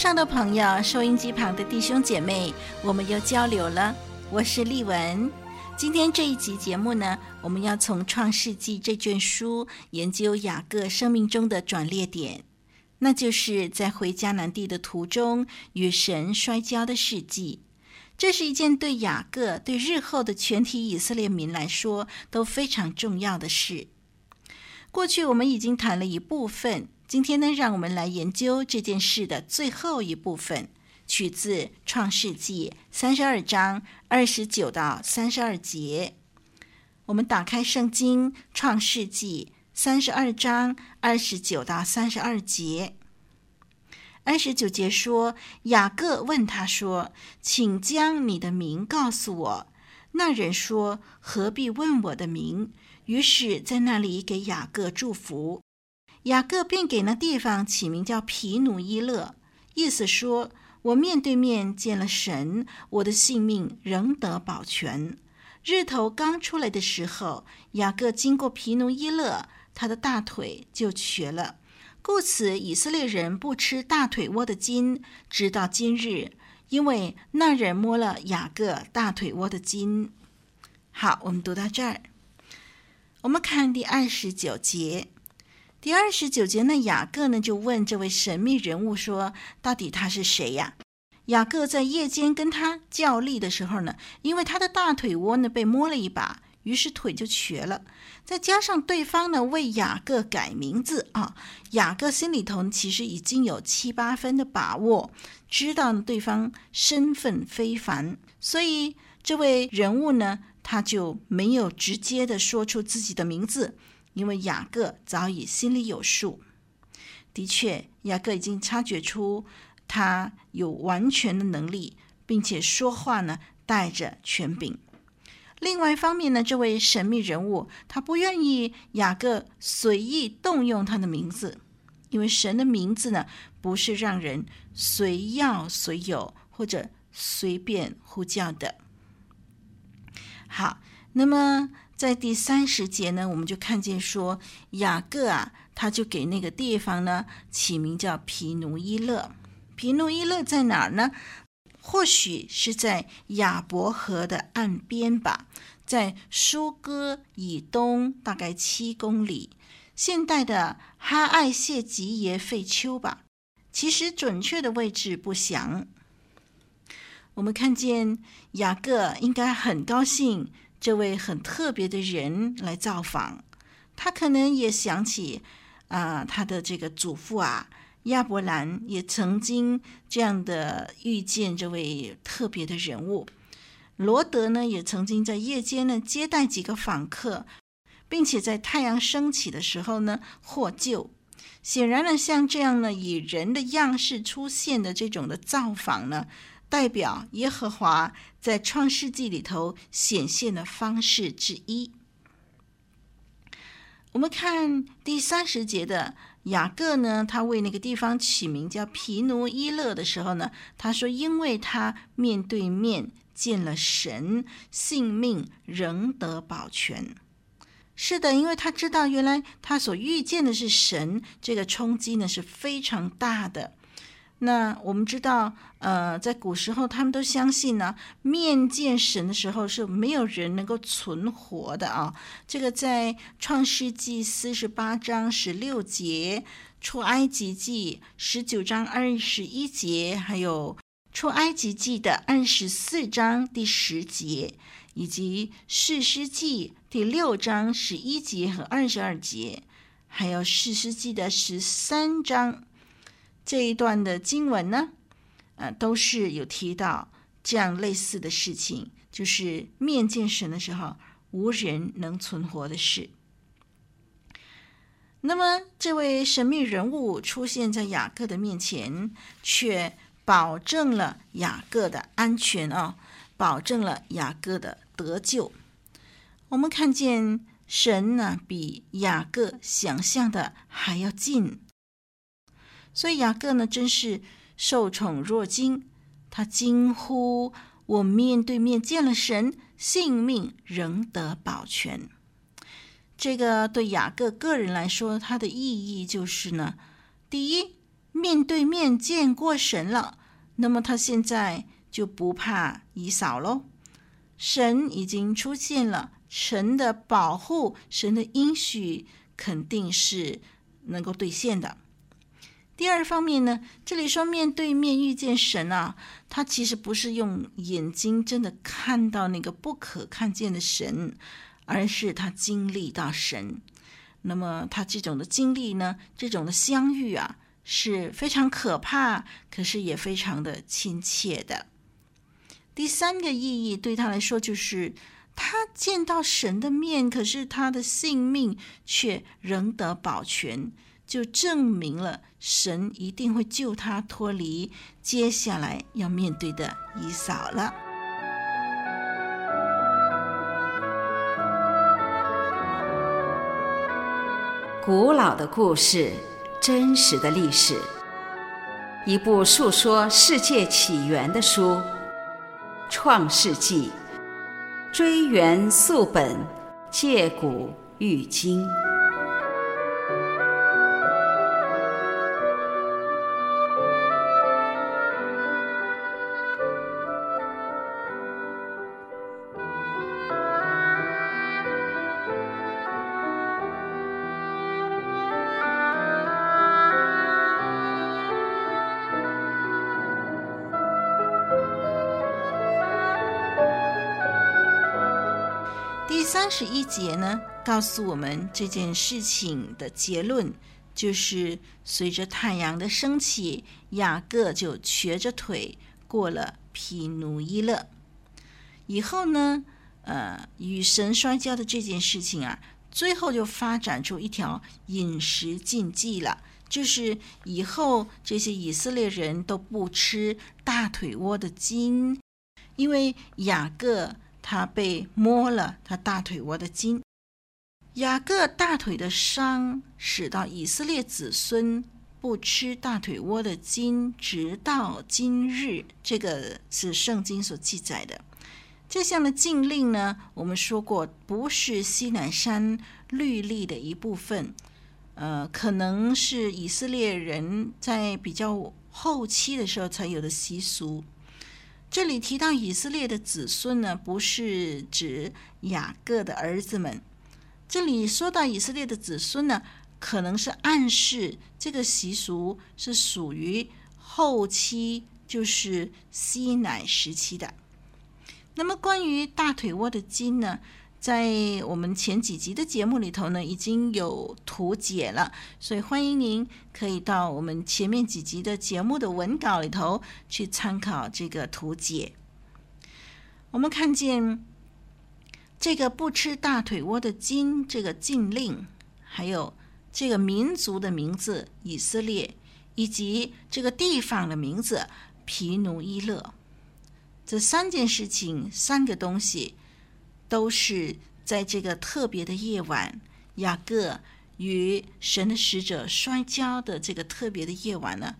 上的朋友，收音机旁的弟兄姐妹，我们又交流了。我是丽文。今天这一集节目呢，我们要从《创世纪》这卷书研究雅各生命中的转捩点，那就是在回迦南地的途中与神摔跤的事迹。这是一件对雅各、对日后的全体以色列民来说都非常重要的事。过去我们已经谈了一部分。今天呢，让我们来研究这件事的最后一部分，取自《创世纪》三十二章二十九到三十二节。我们打开圣经《创世纪》三十二章二十九到三十二节。二十九节说：“雅各问他说，请将你的名告诉我。”那人说：“何必问我的名？”于是，在那里给雅各祝福。雅各便给那地方起名叫皮努伊勒，意思说：“我面对面见了神，我的性命仍得保全。”日头刚出来的时候，雅各经过皮努伊勒，他的大腿就瘸了。故此，以色列人不吃大腿窝的筋，直到今日，因为那人摸了雅各大腿窝的筋。好，我们读到这儿，我们看第二十九节。第二十九节，那雅各呢就问这位神秘人物说：“到底他是谁呀？”雅各在夜间跟他较力的时候呢，因为他的大腿窝呢被摸了一把，于是腿就瘸了。再加上对方呢为雅各改名字啊，雅各心里头其实已经有七八分的把握，知道对方身份非凡，所以这位人物呢他就没有直接的说出自己的名字。因为雅各早已心里有数，的确，雅各已经察觉出他有完全的能力，并且说话呢带着权柄。另外一方面呢，这位神秘人物他不愿意雅各随意动用他的名字，因为神的名字呢不是让人随要随有或者随便呼叫的。好，那么。在第三十节呢，我们就看见说雅各啊，他就给那个地方呢起名叫皮努伊勒。皮努伊勒在哪儿呢？或许是在雅伯河的岸边吧，在疏割以东大概七公里，现代的哈艾谢吉耶费丘吧。其实准确的位置不详。我们看见雅各应该很高兴。这位很特别的人来造访，他可能也想起啊、他的这个祖父啊，亚伯兰也曾经这样的遇见这位特别的人物。罗德呢，也曾经在夜间呢接待几个访客，并且在太阳升起的时候呢获救。显然呢，像这样呢以人的样式出现的这种的造访呢。代表耶和华在创世纪里头显现的方式之一。我们看第三十节的雅各呢，他为那个地方起名叫皮努伊勒的时候呢，他说：“因为他面对面见了神，性命仍得保全。”是的，因为他知道原来他所遇见的是神，这个冲击呢是非常大的。那我们知道，呃，在古时候，他们都相信呢，面见神的时候是没有人能够存活的啊。这个在创世纪四十八章十六节，出埃及记十九章二十一节，还有出埃及记的二十四章第十节，以及士师记第六章十一节和二十二节，还有士师记的十三章。这一段的经文呢，呃，都是有提到这样类似的事情，就是面见神的时候，无人能存活的事。那么，这位神秘人物出现在雅各的面前，却保证了雅各的安全啊，保证了雅各的得救。我们看见神呢，比雅各想象的还要近，所以雅各呢，真是受宠若惊。他惊呼：“我面对面见了神，性命仍得保全。”这个对雅各个人来说，它的意义就是呢，第一，面对面见过神了，那么他现在就不怕以扫喽。神已经出现了。神的保护，神的应许肯定是能够兑现的。第二方面呢，这里说面对面遇见神啊，他其实不是用眼睛真的看到那个不可看见的神，而是他经历到神。那么他这种的经历呢，这种的相遇啊，是非常可怕，可是也非常的亲切的。第三个意义对他来说就是。他见到神的面，可是他的性命却仍得保全，就证明了神一定会救他脱离接下来要面对的以扫了。古老的故事，真实的历史，一部述说世界起源的书，《创世纪》。追源溯本，借古喻今。三十一节呢，告诉我们这件事情的结论，就是随着太阳的升起，雅各就瘸着腿过了皮努伊勒。以后呢，呃，与神摔跤的这件事情啊，最后就发展出一条饮食禁忌了，就是以后这些以色列人都不吃大腿窝的筋，因为雅各。他被摸了他大腿窝的筋，雅各大腿的伤使到以色列子孙不吃大腿窝的筋，直到今日。这个是圣经所记载的。这项的禁令呢，我们说过不是西南山律例的一部分，呃，可能是以色列人在比较后期的时候才有的习俗。这里提到以色列的子孙呢，不是指雅各的儿子们。这里说到以色列的子孙呢，可能是暗示这个习俗是属于后期，就是西乃时期的。那么关于大腿窝的筋呢，在我们前几集的节目里头呢，已经有图解了，所以欢迎您可以到我们前面几集的节目的文稿里头去参考这个图解。我们看见这个不吃大腿窝的筋这个禁令，还有这个民族的名字以色列，以及这个地方的名字皮努伊勒，这三件事情，三个东西。都是在这个特别的夜晚，雅各与神的使者摔跤的这个特别的夜晚呢，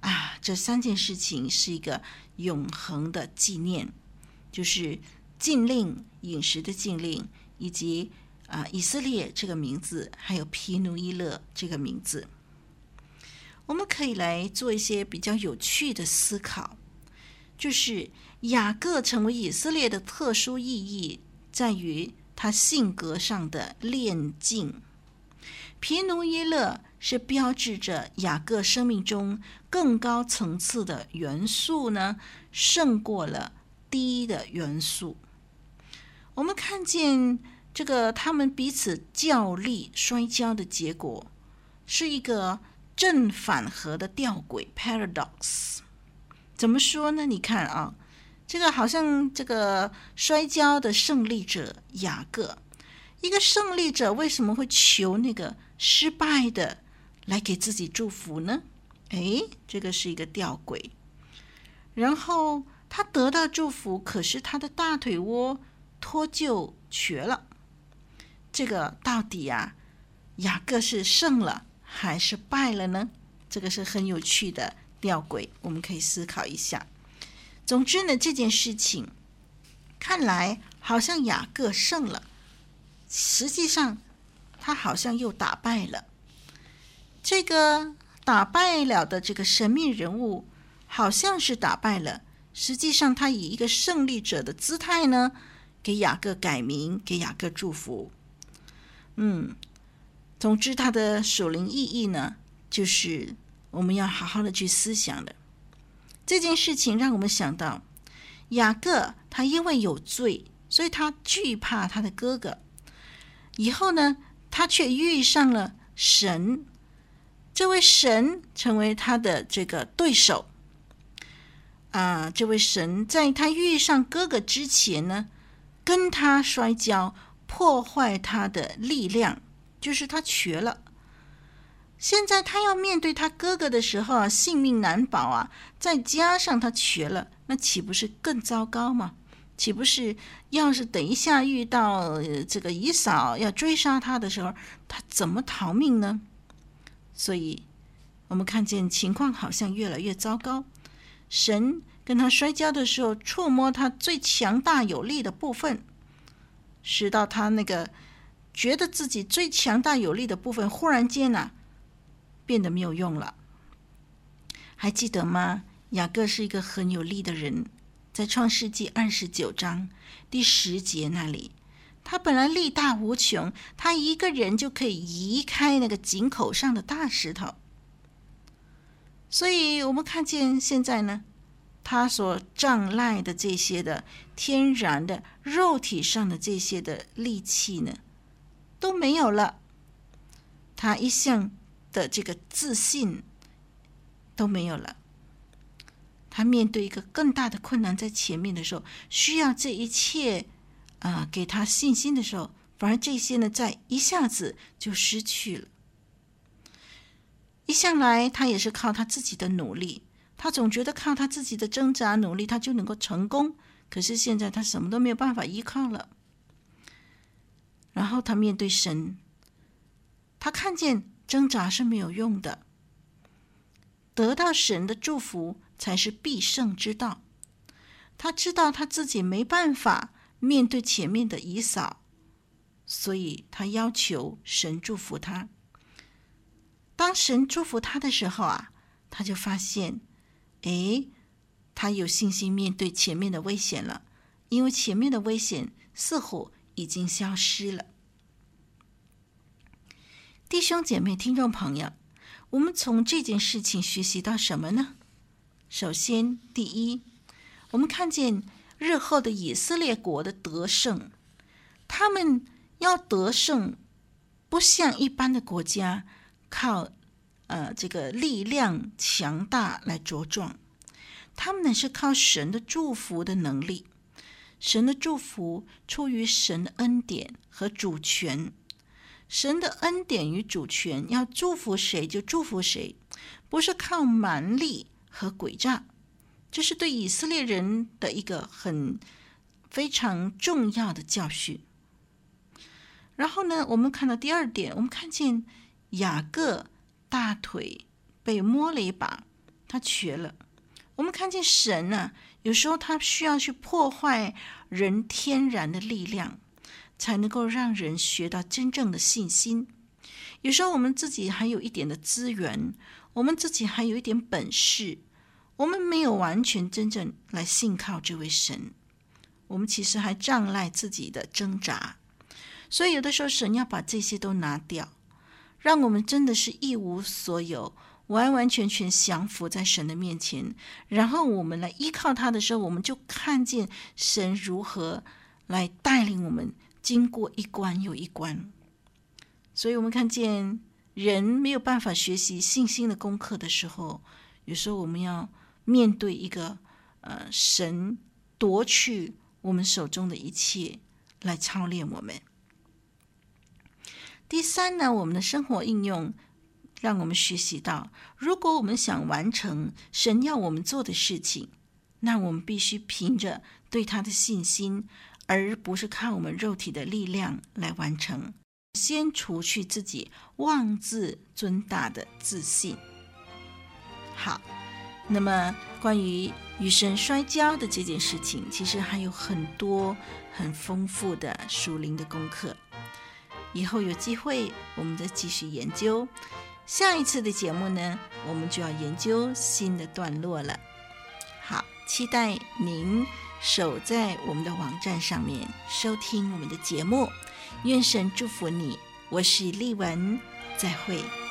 啊，这三件事情是一个永恒的纪念，就是禁令饮食的禁令，以及啊以色列这个名字，还有皮努伊勒这个名字，我们可以来做一些比较有趣的思考，就是雅各成为以色列的特殊意义。在于他性格上的炼净，毗努耶勒是标志着雅各生命中更高层次的元素呢，胜过了低的元素。我们看见这个他们彼此较力摔跤的结果，是一个正反合的吊诡 （paradox）。怎么说呢？你看啊。这个好像这个摔跤的胜利者雅各，一个胜利者为什么会求那个失败的来给自己祝福呢？哎，这个是一个吊诡。然后他得到祝福，可是他的大腿窝脱臼瘸了。这个到底啊，雅各是胜了还是败了呢？这个是很有趣的吊诡，我们可以思考一下。总之呢，这件事情看来好像雅各胜了，实际上他好像又打败了。这个打败了的这个神秘人物，好像是打败了，实际上他以一个胜利者的姿态呢，给雅各改名，给雅各祝福。嗯，总之他的属灵意义呢，就是我们要好好的去思想的。这件事情让我们想到，雅各他因为有罪，所以他惧怕他的哥哥。以后呢，他却遇上了神，这位神成为他的这个对手。啊，这位神在他遇上哥哥之前呢，跟他摔跤，破坏他的力量，就是他瘸了。现在他要面对他哥哥的时候啊，性命难保啊！再加上他瘸了，那岂不是更糟糕吗？岂不是要是等一下遇到这个姨嫂要追杀他的时候，他怎么逃命呢？所以，我们看见情况好像越来越糟糕。神跟他摔跤的时候，触摸他最强大有力的部分，使到他那个觉得自己最强大有力的部分，忽然间呢、啊。变得没有用了，还记得吗？雅各是一个很有力的人，在创世纪二十九章第十节那里，他本来力大无穷，他一个人就可以移开那个井口上的大石头。所以我们看见现在呢，他所仗赖的这些的天然的肉体上的这些的力气呢，都没有了。他一向的这个自信都没有了。他面对一个更大的困难在前面的时候，需要这一切啊、给他信心的时候，反而这些呢，在一下子就失去了。一向来他也是靠他自己的努力，他总觉得靠他自己的挣扎努力，他就能够成功。可是现在他什么都没有办法依靠了。然后他面对神，他看见。挣扎是没有用的，得到神的祝福才是必胜之道。他知道他自己没办法面对前面的以扫，所以他要求神祝福他。当神祝福他的时候啊，他就发现，哎，他有信心面对前面的危险了，因为前面的危险似乎已经消失了。弟兄姐妹、听众朋友，我们从这件事情学习到什么呢？首先，第一，我们看见日后的以色列国的得胜，他们要得胜，不像一般的国家靠呃这个力量强大来茁壮，他们呢是靠神的祝福的能力，神的祝福出于神的恩典和主权。神的恩典与主权，要祝福谁就祝福谁，不是靠蛮力和诡诈。这是对以色列人的一个很非常重要的教训。然后呢，我们看到第二点，我们看见雅各大腿被摸了一把，他瘸了。我们看见神呢、有时候他需要去破坏人天然的力量。才能够让人学到真正的信心。有时候我们自己还有一点的资源，我们自己还有一点本事，我们没有完全真正来信靠这位神，我们其实还仗赖自己的挣扎。所以有的时候神要把这些都拿掉，让我们真的是一无所有，完完全全降服在神的面前。然后我们来依靠他的时候，我们就看见神如何来带领我们。经过一关又一关，所以我们看见人没有办法学习信心的功课的时候，有时候我们要面对一个呃神夺去我们手中的一切来操练我们。第三呢，我们的生活应用让我们学习到，如果我们想完成神要我们做的事情，那我们必须凭着对他的信心，而不是靠我们肉体的力量来完成。先除去自己妄自尊大的自信。好，那么关于与神摔跤的这件事情，其实还有很多很丰富的属灵的功课。以后有机会，我们再继续研究。下一次的节目呢，我们就要研究新的段落了。好，期待您守在我们的网站上面收听我们的节目。愿神祝福你，我是丽文，再会。